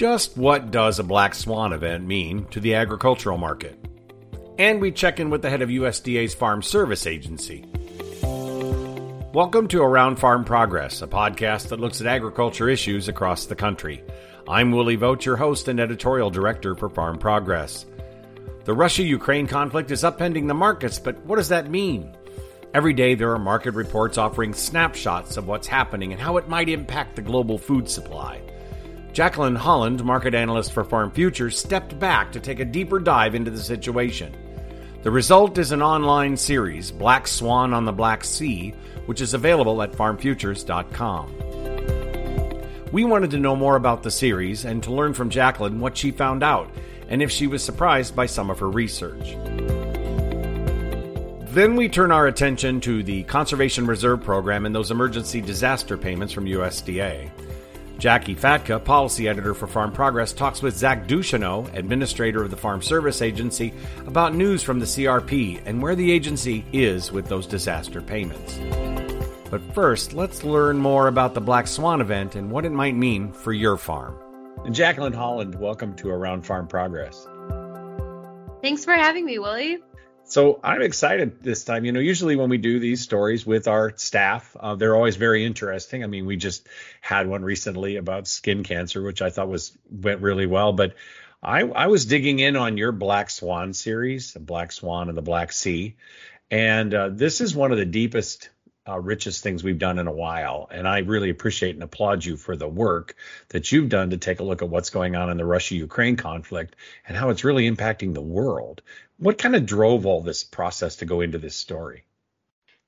Just what does a black swan event mean to the agricultural market? And we check in with the head of USDA's Farm Service Agency. Welcome to Around Farm Progress, a podcast that looks at agriculture issues across the country. I'm Willie Vogt, your host and editorial director for Farm Progress. The Russia Ukraine conflict is upending the markets, but what does that mean? Every day there are market reports offering snapshots of what's happening and how it might impact the global food supply. Jacqueline Holland, market analyst for Farm Futures, stepped back to take a deeper dive into the situation. The result is an online series, Black Swan on the Black Sea, which is available at farmfutures.com. We wanted to know more about the series and to learn from Jacqueline what she found out and if she was surprised by some of her research. Then we turn our attention to the Conservation Reserve Program and those emergency disaster payments from USDA. Jackie Fatka, policy editor for Farm Progress, talks with Zach Ducheneaux, administrator of the Farm Service Agency, about news from the CRP and where the agency is with those disaster payments. But first, let's learn more about the Black Swan event and what it might mean for your farm. Jacqueline Holland, welcome to Around Farm Progress. Thanks for having me, Willie. So I'm excited this time. You know, usually when we do these stories with our staff, uh, they're always very interesting. I mean, we just had one recently about skin cancer, which I thought was went really well. But I, I was digging in on your Black Swan series, Black Swan and the Black Sea, and uh, this is one of the deepest uh, richest things we've done in a while. And I really appreciate and applaud you for the work that you've done to take a look at what's going on in the Russia Ukraine conflict and how it's really impacting the world. What kind of drove all this process to go into this story?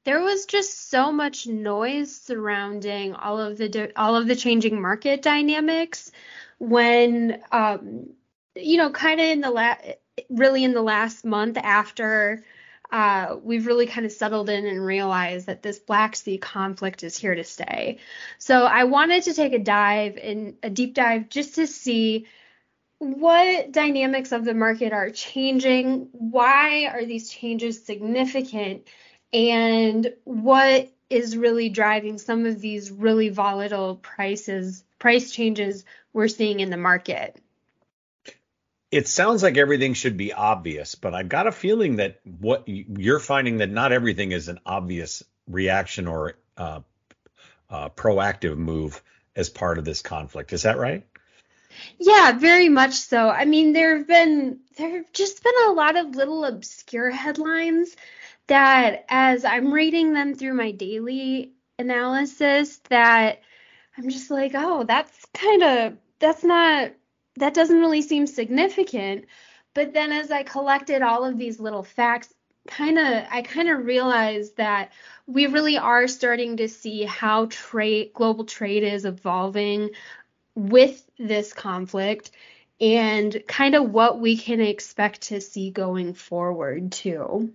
There was just so much noise surrounding all of the all of the changing market dynamics when um, you know kind of in the la- really in the last month after uh, we've really kind of settled in and realized that this Black Sea conflict is here to stay. So I wanted to take a dive in a deep dive just to see what dynamics of the market are changing, why are these changes significant, and what is really driving some of these really volatile prices, price changes we're seeing in the market it sounds like everything should be obvious, but I've got a feeling that what you're finding that not everything is an obvious reaction or uh, uh, proactive move as part of this conflict. Is that right? Yeah, very much so. I mean, there have been there have just been a lot of little obscure headlines that, as I'm reading them through my daily analysis, that I'm just like, oh, that's kind of that's not that doesn't really seem significant. But then as I collected all of these little facts, kind of I kind of realized that we really are starting to see how trade global trade is evolving with this conflict and kind of what we can expect to see going forward too.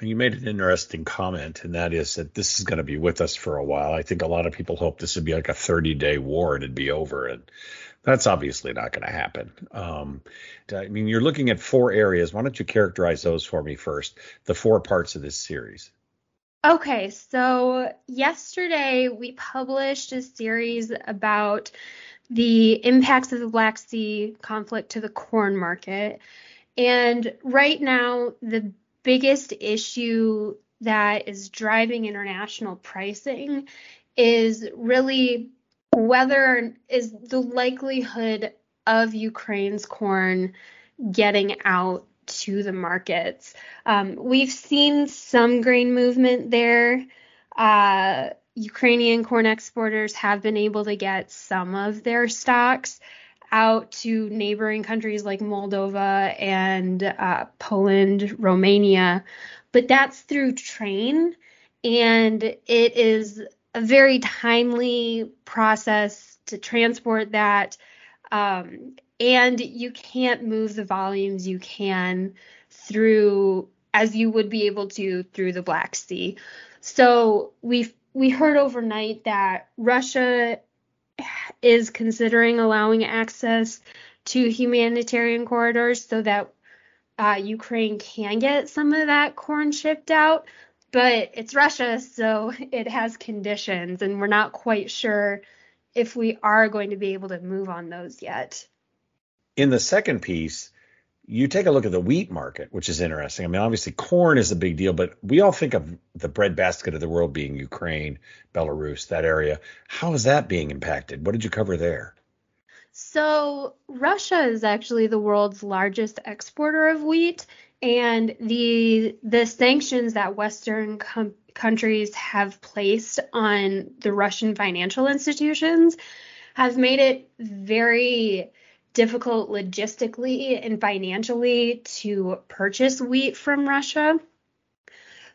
You made an interesting comment, and that is that this is going to be with us for a while. I think a lot of people hope this would be like a 30 day war and it'd be over. And that's obviously not going to happen. Um, I mean, you're looking at four areas. Why don't you characterize those for me first? The four parts of this series. Okay, so yesterday we published a series about the impacts of the Black Sea conflict to the corn market. And right now, the biggest issue that is driving international pricing is really whether is the likelihood of Ukraine's corn getting out to the markets. Um, we've seen some grain movement there. Uh, Ukrainian corn exporters have been able to get some of their stocks out to neighboring countries like Moldova and uh, Poland, Romania, but that's through train. And it is a very timely process to transport that. Um, and you can't move the volumes you can through as you would be able to through the Black Sea. So we we heard overnight that Russia is considering allowing access to humanitarian corridors so that uh, Ukraine can get some of that corn shipped out but it's Russia, so it has conditions, and we're not quite sure if we are going to be able to move on those yet. In the second piece, you take a look at the wheat market, which is interesting. I mean, obviously, corn is a big deal, but we all think of the breadbasket of the world being Ukraine, Belarus, that area. How is that being impacted? What did you cover there? So, Russia is actually the world's largest exporter of wheat, and the the sanctions that Western com- countries have placed on the Russian financial institutions have made it very difficult logistically and financially to purchase wheat from Russia.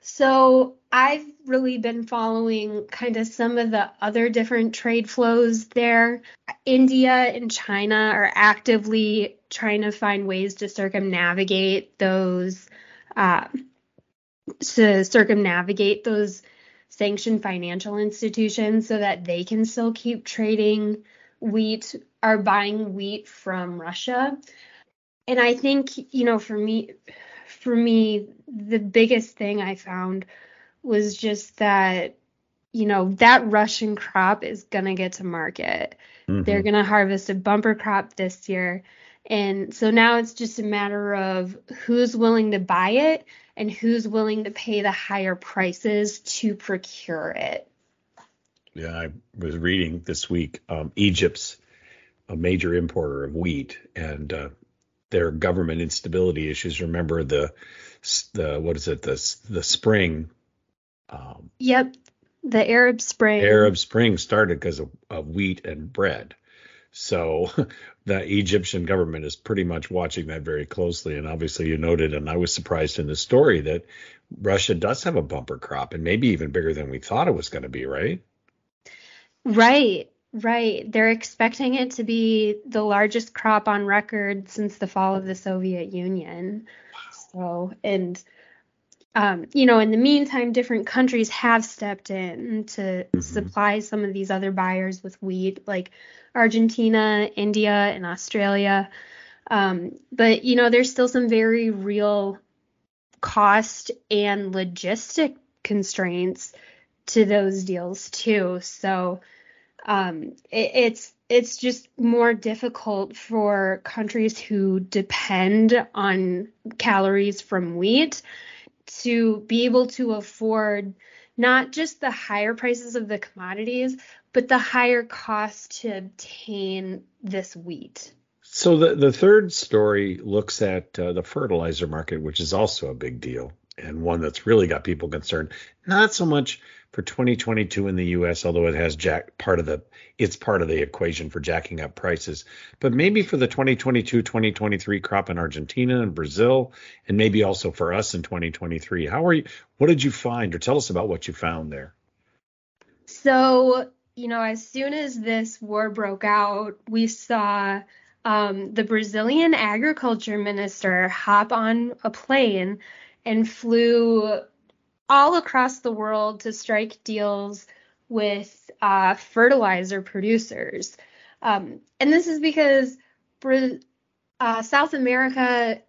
So I've really been following kind of some of the other different trade flows there. India and China are actively trying to find ways to circumnavigate those uh, to circumnavigate those sanctioned financial institutions so that they can still keep trading wheat are buying wheat from Russia. And I think, you know, for me for me the biggest thing I found was just that you know, that Russian crop is going to get to market. Mm-hmm. They're going to harvest a bumper crop this year. And so now it's just a matter of who's willing to buy it and who's willing to pay the higher prices to procure it. Yeah, I was reading this week. Um, Egypt's a major importer of wheat, and uh, their government instability issues. Remember the the what is it the the spring? Um, yep, the Arab Spring. Arab Spring started because of, of wheat and bread. So the Egyptian government is pretty much watching that very closely. And obviously, you noted, and I was surprised in the story that Russia does have a bumper crop and maybe even bigger than we thought it was going to be, right? Right, right. They're expecting it to be the largest crop on record since the fall of the Soviet Union. So, and um, you know, in the meantime, different countries have stepped in to mm-hmm. supply some of these other buyers with wheat, like Argentina, India, and Australia. Um, but you know, there's still some very real cost and logistic constraints to those deals too. So um, it, it's it's just more difficult for countries who depend on calories from wheat to be able to afford not just the higher prices of the commodities, but the higher cost to obtain this wheat. So the the third story looks at uh, the fertilizer market, which is also a big deal and one that's really got people concerned. Not so much for 2022 in the U.S., although it has jack part of the it's part of the equation for jacking up prices, but maybe for the 2022-2023 crop in Argentina and Brazil, and maybe also for us in 2023. How are you? What did you find, or tell us about what you found there? So you know, as soon as this war broke out, we saw um, the Brazilian agriculture minister hop on a plane and flew all across the world to strike deals with uh, fertilizer producers. Um, and this is because uh, South America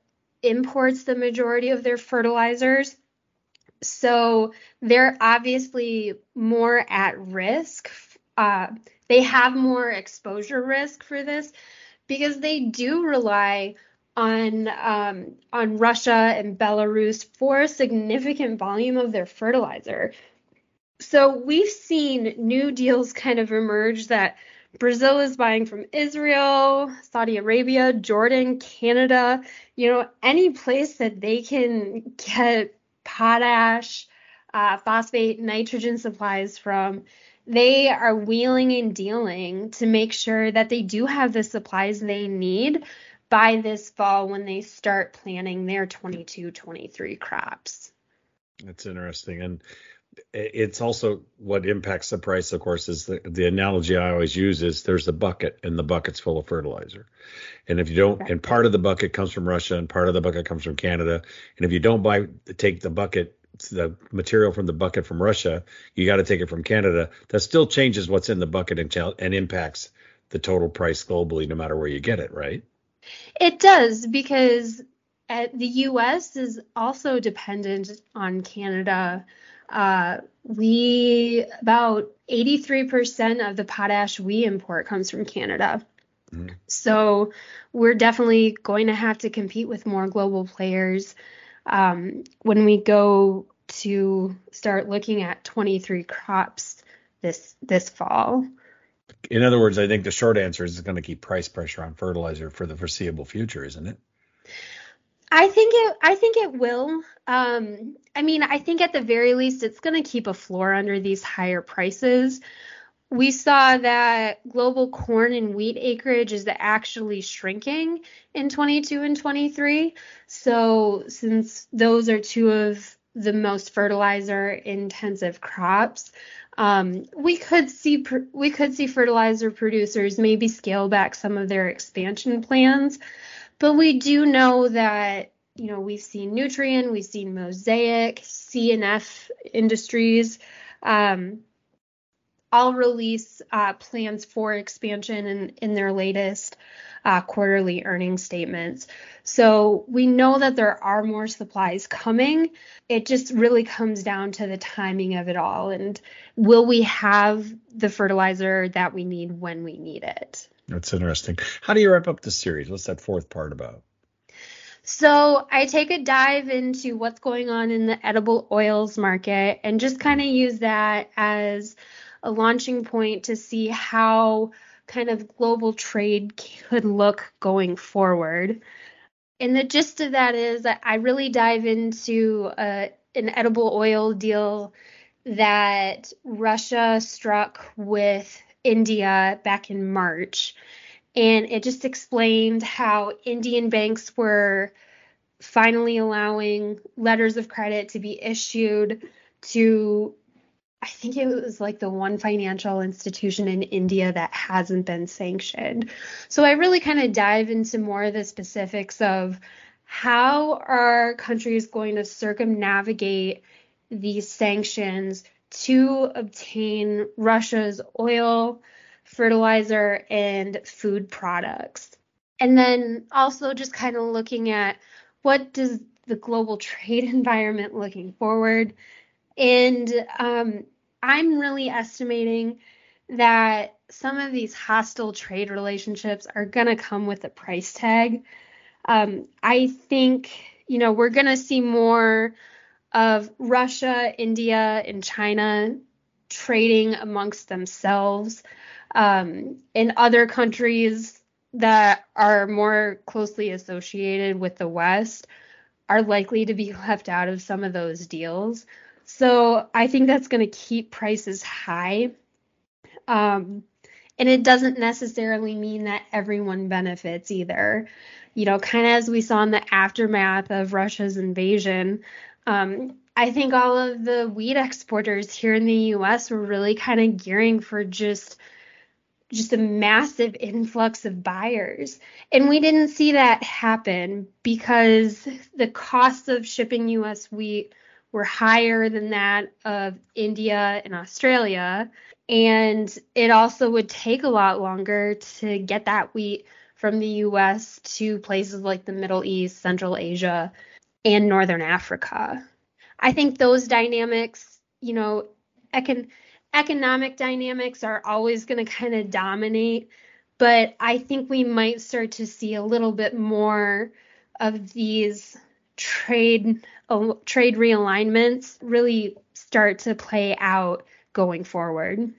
imports the majority of their fertilizers. So they're obviously more at risk. Uh, they have more exposure risk for this because they do rely on um, on Russia and Belarus for a significant volume of their fertilizer. So we've seen new deals kind of emerge that Brazil is buying from Israel, Saudi Arabia, Jordan, Canada, you know, any place that they can get potash, uh, phosphate, nitrogen supplies from, they are wheeling and dealing to make sure that they do have the supplies they need by this fall when they start planting their 22 23 crops. That's interesting. And it's also what impacts the price, of course, is the, the analogy I always use is there's a bucket and the bucket's full of fertilizer. And if you don't, and part of the bucket comes from Russia and part of the bucket comes from Canada. And if you don't buy, take the bucket, the material from the bucket from Russia, you got to take it from Canada. That still changes what's in the bucket and, and impacts the total price globally, no matter where you get it, right? It does because the U.S. is also dependent on Canada Uh, we about 83% of the potash we import comes from Canada. Mm-hmm. So we're definitely going to have to compete with more global players um, when we go to start looking at 23 crops this this fall. In other words, I think the short answer is it's going to keep price pressure on fertilizer for the foreseeable future, isn't it? I think it I think it will. Um, I mean, I think at the very least it's going to keep a floor under these higher prices. We saw that global corn and wheat acreage is actually shrinking in 22 and 23. So, since those are two of the most fertilizer intensive crops, um, we could see we could see fertilizer producers maybe scale back some of their expansion plans, but we do know that you know we've seen Nutrien, we've seen Mosaic, C&F Industries. Um, all release uh, plans for expansion in, in their latest uh, quarterly earnings statements. So we know that there are more supplies coming. It just really comes down to the timing of it all. And will we have the fertilizer that we need when we need it? That's interesting. How do you wrap up the series? What's that fourth part about? So I take a dive into what's going on in the edible oils market and just kind of use that as a launching point to see how kind of global trade could look going forward. And the gist of that is that I really dive into uh, an edible oil deal that Russia struck with India back in March. And it just explained how Indian banks were finally allowing letters of credit to be issued to I think it was like the one financial institution in India that hasn't been sanctioned. So I really kind of dive into more of the specifics of how are countries going to circumnavigate these sanctions to obtain Russia's oil, fertilizer, and food products. And then also just kind of looking at what does the global trade environment looking forward and um, I'm really estimating that some of these hostile trade relationships are going to come with a price tag. Um, I think, you know, we're going to see more of Russia, India, and China trading amongst themselves. Um, and other countries that are more closely associated with the West are likely to be left out of some of those deals. So I think that's going to keep prices high. Um, and it doesn't necessarily mean that everyone benefits either. You know, kind of as we saw in the aftermath of Russia's invasion, um, I think all of the wheat exporters here in the US were really kind of gearing for just just a massive influx of buyers. And we didn't see that happen because the cost of shipping US wheat were higher than that of India and Australia. And it also would take a lot longer to get that wheat from the US to places like the Middle East, Central Asia, and Northern Africa. I think those dynamics, you know, econ- economic dynamics are always going to kind of dominate, but I think we might start to see a little bit more of these trade trade realignments really start to play out going forward.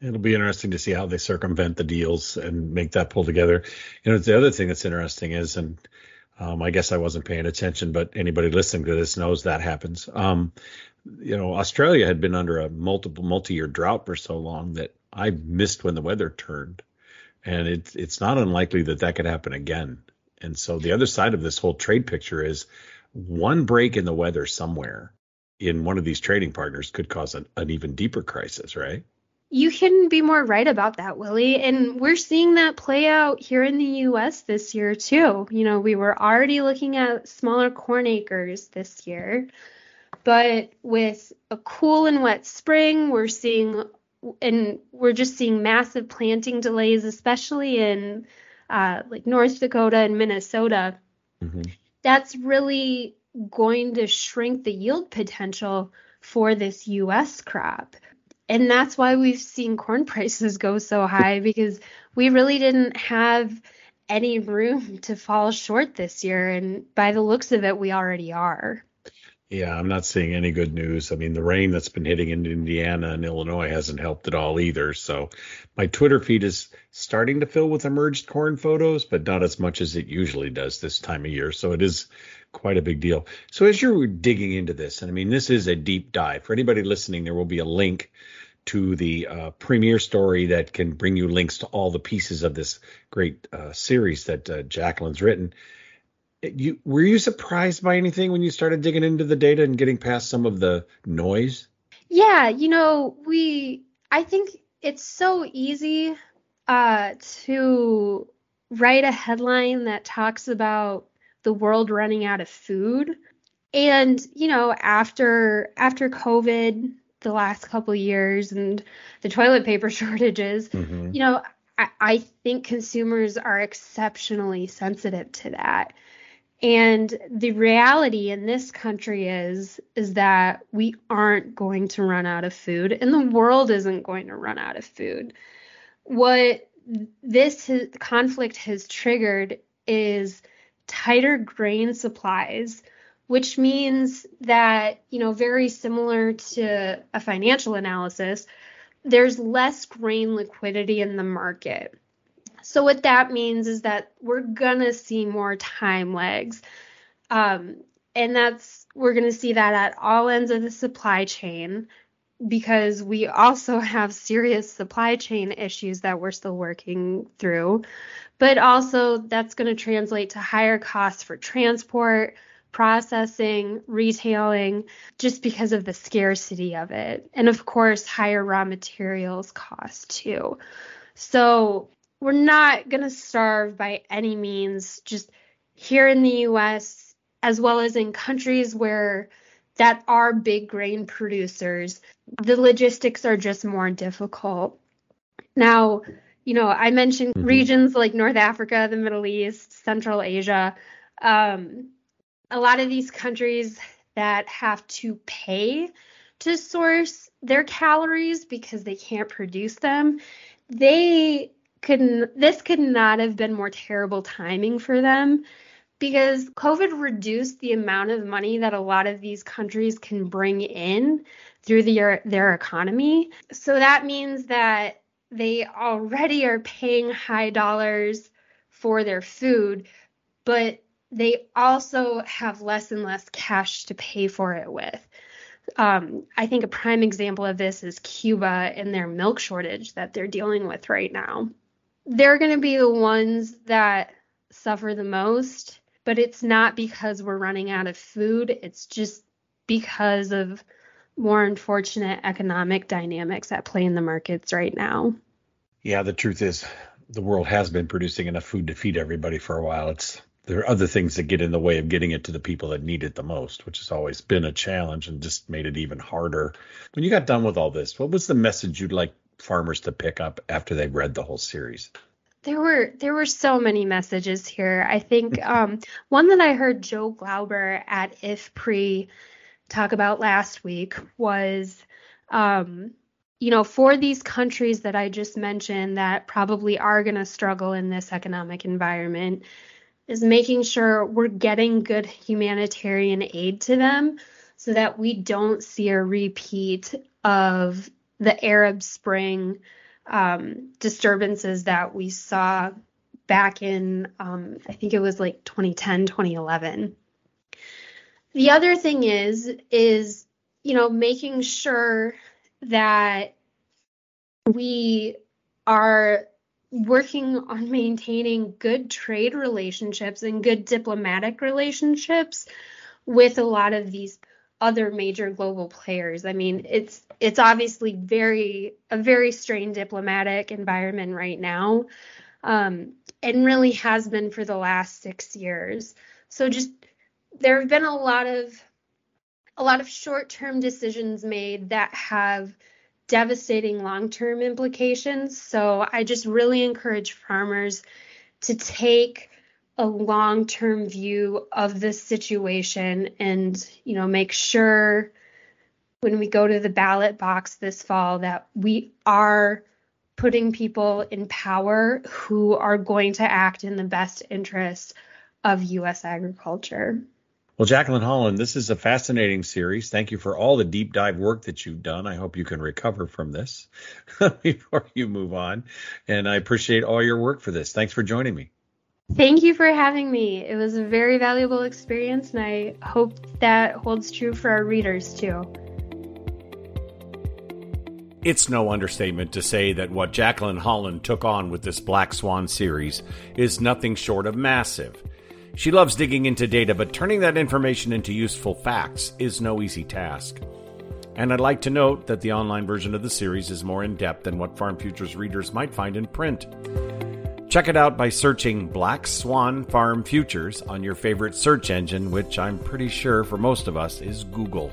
It'll be interesting to see how they circumvent the deals and make that pull together. You know, the other thing that's interesting is, and um, I guess I wasn't paying attention, but anybody listening to this knows that happens. Um, you know, Australia had been under a multiple multi-year drought for so long that I missed when the weather turned, and it's it's not unlikely that that could happen again. And so the other side of this whole trade picture is one break in the weather somewhere in one of these trading partners could cause an, an even deeper crisis, right? You couldn't be more right about that, Willie. And we're seeing that play out here in the US this year, too. You know, we were already looking at smaller corn acres this year, but with a cool and wet spring, we're seeing, and we're just seeing massive planting delays, especially in uh, like North Dakota and Minnesota. Mm-hmm that's really going to shrink the yield potential for this US crop. And that's why we've seen corn prices go so high because we really didn't have any room to fall short this year. And by the looks of it, we already are. Yeah, I'm not seeing any good news. I mean, the rain that's been hitting in Indiana and Illinois hasn't helped at all either. So my Twitter feed is starting to fill with emerged corn photos, but not as much as it usually does this time of year. So it is quite a big deal. So as you're digging into this, and I mean, this is a deep dive. For anybody listening, there will be a link to the uh, premiere story that can bring you links to all the pieces of this great uh, series that uh, Jacqueline's written you were you surprised by anything when you started digging into the data and getting past some of the noise? Yeah, you know, we I think it's so easy uh, to write a headline that talks about the world running out of food. And, you know, after after COVID, the last couple years and the toilet paper shortages, mm-hmm. you know, I, I think consumers are exceptionally sensitive to that. And the reality in this country is is that we aren't going to run out of food and the world isn't going to run out of food. What this conflict has triggered is tighter grain supplies, which means that, you know, very similar to a financial analysis, there's less grain liquidity in the market. So what that means is that we're gonna see more time lags. Um, and that's we're to see that at all ends of the supply chain because we also have serious supply chain issues that we're still working through. But also that's to translate to higher costs for transport, processing, retailing, just because of the scarcity of it. And of course, higher raw materials costs too. So we're not going to starve by any means, just here in the US, as well as in countries where that are big grain producers, the logistics are just more difficult. Now, you know, I mentioned mm-hmm. regions like North Africa, the Middle East, Central Asia. Um, a lot of these countries that have to pay to source their calories because they can't produce them, they could this could not have been more terrible timing for them because COVID reduced the amount of money that a lot of these countries can bring in through the, their economy. So that means that they already are paying high dollars for their food, but they also have less and less cash to pay for it with. Um, I think a prime example of this is Cuba and their milk shortage that they're dealing with right now they're going to be the ones that suffer the most, but it's not because we're running out of food. It's just because of more unfortunate economic dynamics at play in the markets right now. Yeah, the truth is the world has been producing enough food to feed everybody for a while. It's there are other things that get in the way of getting it to the people that need it the most, which has always been a challenge and just made it even harder. When you got done with all this, what was the message you'd like farmers to pick up after they read the whole series? There were there were so many messages here. I think um, one that I heard Joe Glauber at IFPRI talk about last week was, um, you know, for these countries that I just mentioned that probably are going to struggle in this economic environment, is making sure we're getting good humanitarian aid to them so that we don't see a repeat of the Arab Spring um, disturbances that we saw back in, um, I think it was like 2010, 2011. The other thing is, is, you know, making sure that we are working on maintaining good trade relationships and good diplomatic relationships with a lot of these other major global players. I mean, it's it's obviously very a very strained diplomatic environment right now, um, and really has been for the last six years. So just there have been a lot of a lot of short-term decisions made that have devastating long-term implications. So I just really encourage farmers to take a long-term view of this situation and you know make sure when we go to the ballot box this fall that we are putting people in power who are going to act in the best interest of U.S. agriculture. Well, Jacqueline Holland, this is a fascinating series. Thank you for all the deep dive work that you've done. I hope you can recover from this before you move on. And I appreciate all your work for this. Thanks for joining me. Thank you for having me. It was a very valuable experience, and I hope that holds true for our readers too. It's no understatement to say that what Jacqueline Holland took on with this Black Swan series is nothing short of massive. She loves digging into data, but turning that information into useful facts is no easy task. And I'd like to note that the online version of the series is more in depth than what Farm Futures readers might find in print. Check it out by searching Black Swan Farm Futures on your favorite search engine, which I'm pretty sure for most of us is Google.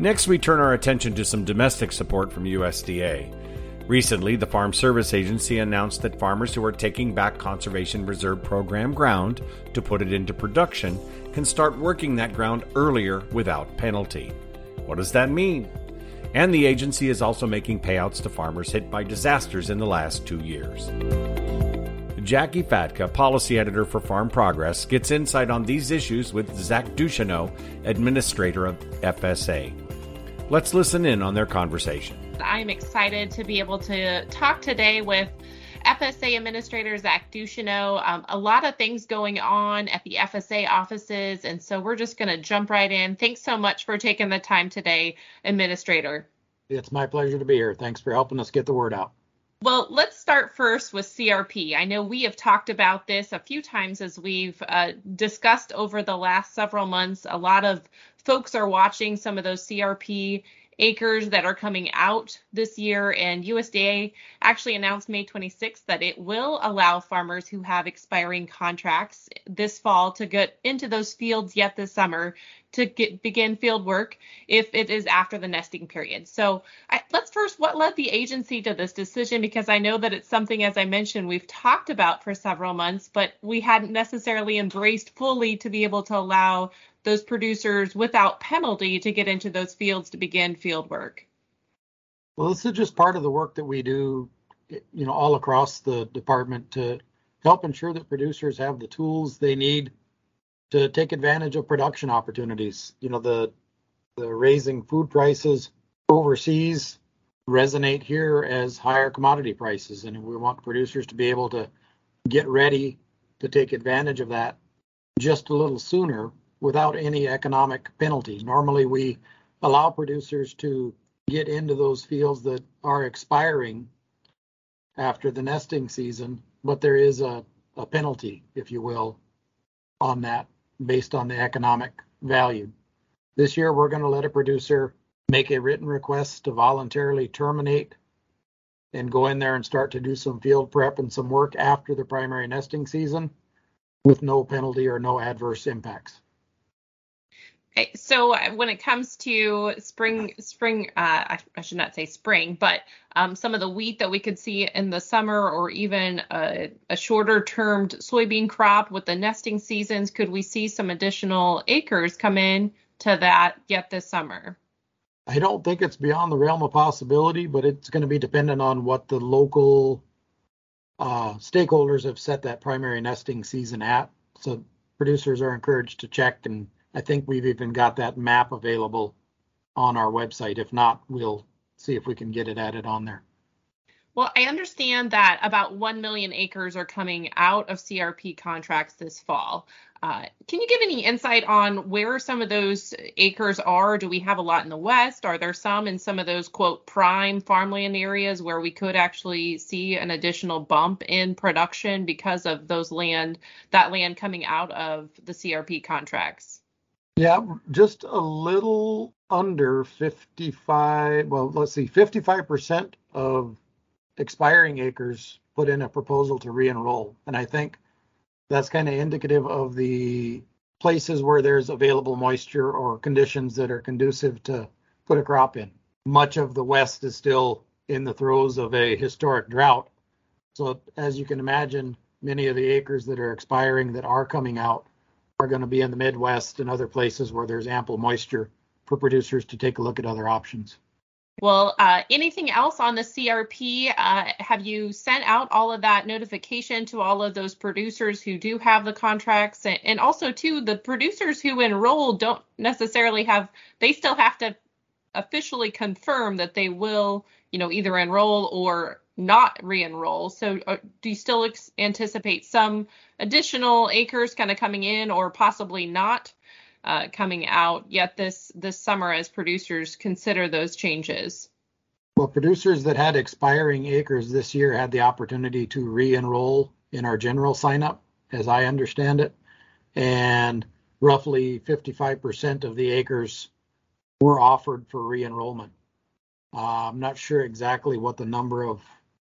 Next, we turn our attention to some domestic support from USDA. Recently, the Farm Service Agency announced that farmers who are taking back Conservation Reserve Program ground to put it into production can start working that ground earlier without penalty. What does that mean? And the agency is also making payouts to farmers hit by disasters in the last two years. Jackie Fatka, policy editor for Farm Progress, gets insight on these issues with Zach Ducheneaux, administrator of FSA. Let's listen in on their conversation. I'm excited to be able to talk today with FSA Administrator Zach Ducheneaux. Um, a lot of things going on at the FSA offices, and so we're just going to jump right in. Thanks so much for taking the time today, Administrator. It's my pleasure to be here. Thanks for helping us get the word out. Well, let's start first with CRP. I know we have talked about this a few times as we've uh, discussed over the last several months. A lot of folks are watching some of those CRP acres that are coming out this year. And USDA actually announced May 26th that it will allow farmers who have expiring contracts this fall to get into those fields yet this summer to get, begin field work if it is after the nesting period. So I, let's first, what led the agency to this decision? Because I know that it's something, as I mentioned, we've talked about for several months, but we hadn't necessarily embraced fully to be able to allow those producers without penalty to get into those fields to begin field work? Well, this is just part of the work that we do, you know, all across the department to help ensure that producers have the tools they need to take advantage of production opportunities. You know, the the raising food prices overseas resonate here as higher commodity prices, and we want producers to be able to get ready to take advantage of that just a little sooner without any economic penalty. Normally, we allow producers to get into those fields that are expiring after the nesting season, but there is a, a penalty, if you will, on that based on the economic value. This year, we're going to let a producer make a written request to voluntarily terminate and go in there and start to do some field prep and some work after the primary nesting season with no penalty or no adverse impacts. So uh, when it comes to spring, spring, uh, I, I, should not say spring, but um, some of the wheat that we could see in the summer, or even a, a shorter-termed soybean crop with the nesting seasons, could we see some additional acres come in to that yet this summer? I don't think it's beyond the realm of possibility, but it's going to be dependent on what the local uh, stakeholders have set that primary nesting season at. So producers are encouraged to check and I think we've even got that map available on our website. If not, we'll see if we can get it added on there. Well, I understand that about 1 million acres are coming out of CRP contracts this fall. Uh, can you give any insight on where some of those acres are? Do we have a lot in the West? Are there some in some of those, quote, prime farmland areas where we could actually see an additional bump in production because of those land, that land coming out of the CRP contracts? Yeah, just a little under 55. Well, let's see, 55% of expiring acres put in a proposal to re-enroll, and I think that's kind of indicative of the places where there's available moisture or conditions that are conducive to put a crop in. Much of the West is still in the throes of a historic drought. So, as you can imagine, many of the acres that are expiring that are coming out are going to be in the Midwest and other places where there's ample moisture for producers to take a look at other options. Well, uh, anything else on the CRP? Uh, have you sent out all of that notification to all of those producers who do have the contracts? And, and also, too, the producers who enroll don't necessarily have, they still have to officially confirm that they will, you know, either enroll or not re-enroll. So uh, do you still ex- anticipate some additional acres kind of coming in or possibly not? uh, coming out yet this this summer as producers consider those changes? Well, producers that had expiring acres this year had the opportunity to re-enroll in our general sign-up, as I understand it, and roughly 55% of the acres were offered for re-enrollment. Uh, I'm not sure exactly what the number of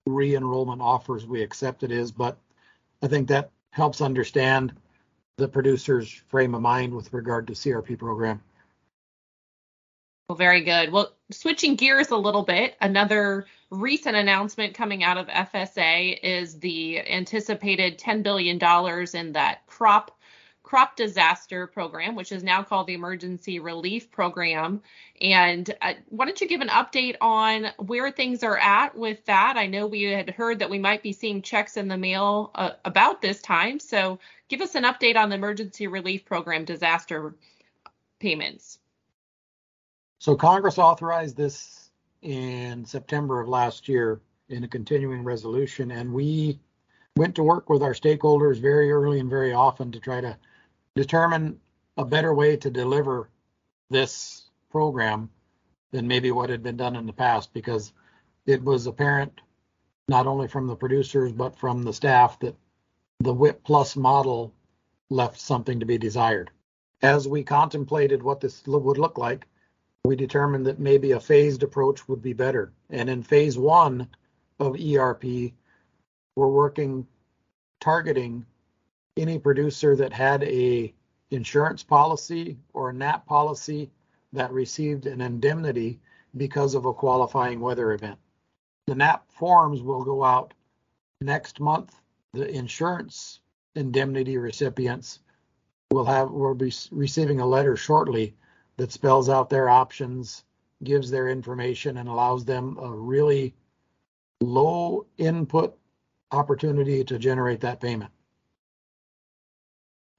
re-enrollment offers we accepted is, but I think that helps understand the producer's frame of mind with regard to CRP program. Well, very good. Well, switching gears a little bit, another recent announcement coming out of FSA is the anticipated $10 billion in that crop crop disaster program, which is now called the Emergency Relief Program. And uh, why don't you give an update on where things are at with that? I know we had heard that we might be seeing checks in the mail uh, about this time. So give us an update on the Emergency Relief Program disaster payments. So Congress authorized this in September of last year in a continuing resolution, and we went to work with our stakeholders very early and very often to try to determine a better way to deliver this program than maybe what had been done in the past because it was apparent not only from the producers but from the staff that the WHIP plus model left something to be desired. As we contemplated what this would look like, we determined that maybe a phased approach would be better. And in phase one of ERP, we're working targeting any producer that had a insurance policy or a NAP policy that received an indemnity because of a qualifying weather event. The NAP forms will go out next month. The insurance indemnity recipients will have will be receiving a letter shortly that spells out their options, gives their information, and allows them a really low input opportunity to generate that payment.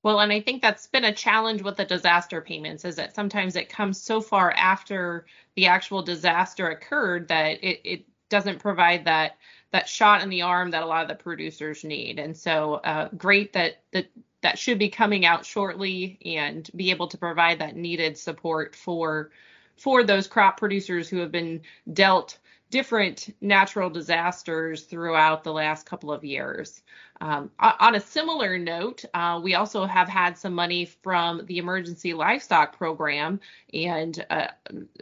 Well, and I think that's been a challenge with the disaster payments is that sometimes it comes so far after the actual disaster occurred that it, it doesn't provide that that shot in the arm that a lot of the producers need. And so uh, great that that that should be coming out shortly and be able to provide that needed support for for those crop producers who have been dealt different natural disasters throughout the last couple of years. Um, on a similar note, uh, we also have had some money from the Emergency Livestock Program and uh,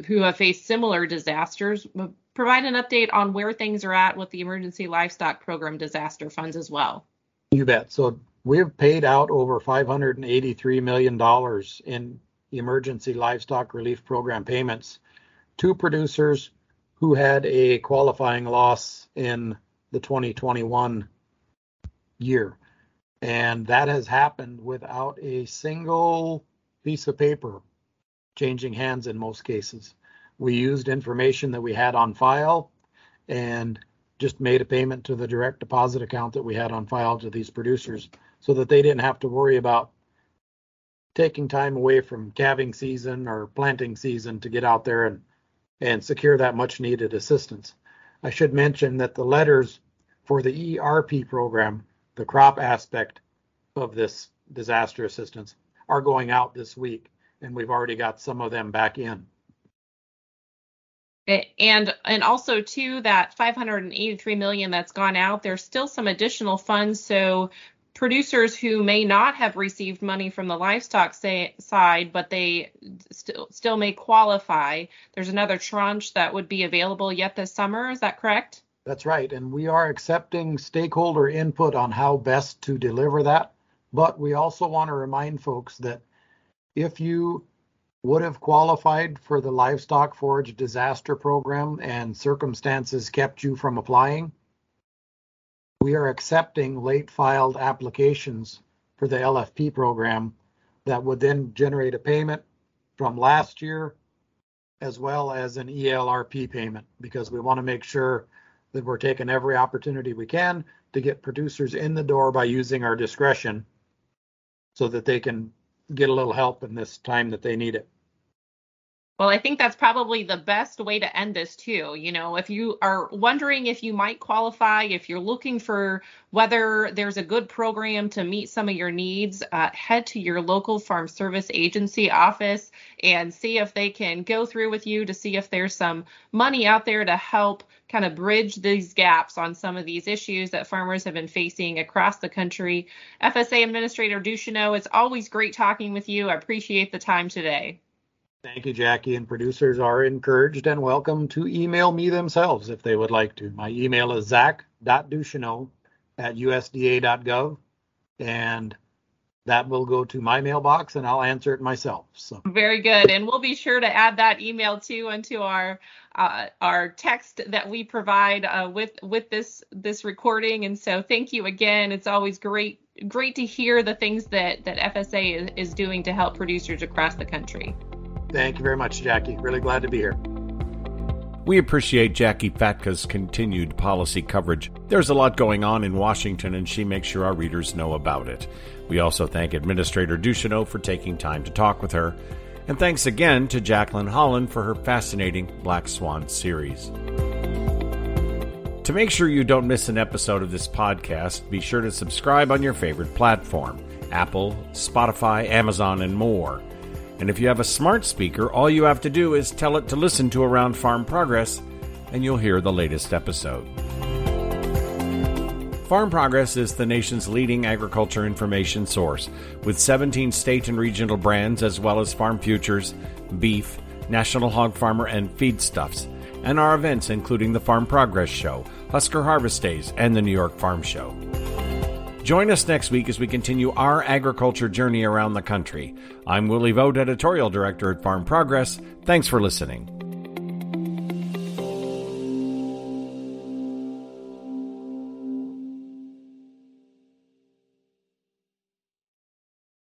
who have faced similar disasters. Provide an update on where things are at with the Emergency Livestock Program disaster funds as well. You bet. So we've paid out over $583 million in Emergency Livestock Relief Program payments to producers who had a qualifying loss in the 2021 year. And that has happened without a single piece of paper changing hands in most cases. We used information that we had on file and just made a payment to the direct deposit account that we had on file to these producers so that they didn't have to worry about taking time away from calving season or planting season to get out there and and secure that much needed assistance. I should mention that the letters for the ERP program, the crop aspect of this disaster assistance, are going out this week, and we've already got some of them back in. And and also too that 583 million that's gone out, there's still some additional funds. So producers who may not have received money from the livestock say, side, but they still still may qualify. There's another tranche that would be available yet this summer. Is that correct? That's right, and we are accepting stakeholder input on how best to deliver that. But we also want to remind folks that if you would have qualified for the livestock forage disaster program and circumstances kept you from applying, we are accepting late filed applications for the LFP program that would then generate a payment from last year as well as an ELRP payment because we want to make sure that we're taking every opportunity we can to get producers in the door by using our discretion so that they can get a little help in this time that they need it. Well, I think that's probably the best way to end this too. You know, if you are wondering if you might qualify, if you're looking for whether there's a good program to meet some of your needs, uh, head to your local farm service agency office and see if they can go through with you to see if there's some money out there to help kind of bridge these gaps on some of these issues that farmers have been facing across the country. FSA Administrator Ducheneaux, it's always great talking with you. I appreciate the time today. Thank you, Jackie. And producers are encouraged and welcome to email me themselves if they would like to. My email is zach.ducheneaux at usda.gov. And that will go to my mailbox and I'll answer it myself. So very good, and we'll be sure to add that email too into our uh, our text that we provide uh, with with this this recording. And so thank you again. It's always great great to hear the things that that FSA is, is doing to help producers across the country. Thank you very much, Jackie. Really glad to be here. We appreciate Jackie Fatka's continued policy coverage. There's a lot going on in Washington, and she makes sure our readers know about it. We also thank Administrator Ducheneaux for taking time to talk with her. And thanks again to Jacqueline Holland for her fascinating Black Swan series. To make sure you don't miss an episode of this podcast, be sure to subscribe on your favorite platform Apple, Spotify, Amazon, and more. And if you have a smart speaker, all you have to do is tell it to listen to Around Farm Progress, and you'll hear the latest episode. Farm Progress is the nation's leading agriculture information source, with 17 state and regional brands as well as farm futures, beef, National Hog Farmer, and feedstuffs, and our events including the Farm Progress Show, Husker Harvest Days, and the New York Farm Show. Join us next week as we continue our agriculture journey around the country. I'm Willie Vogt, Editorial Director at Farm Progress. Thanks for listening.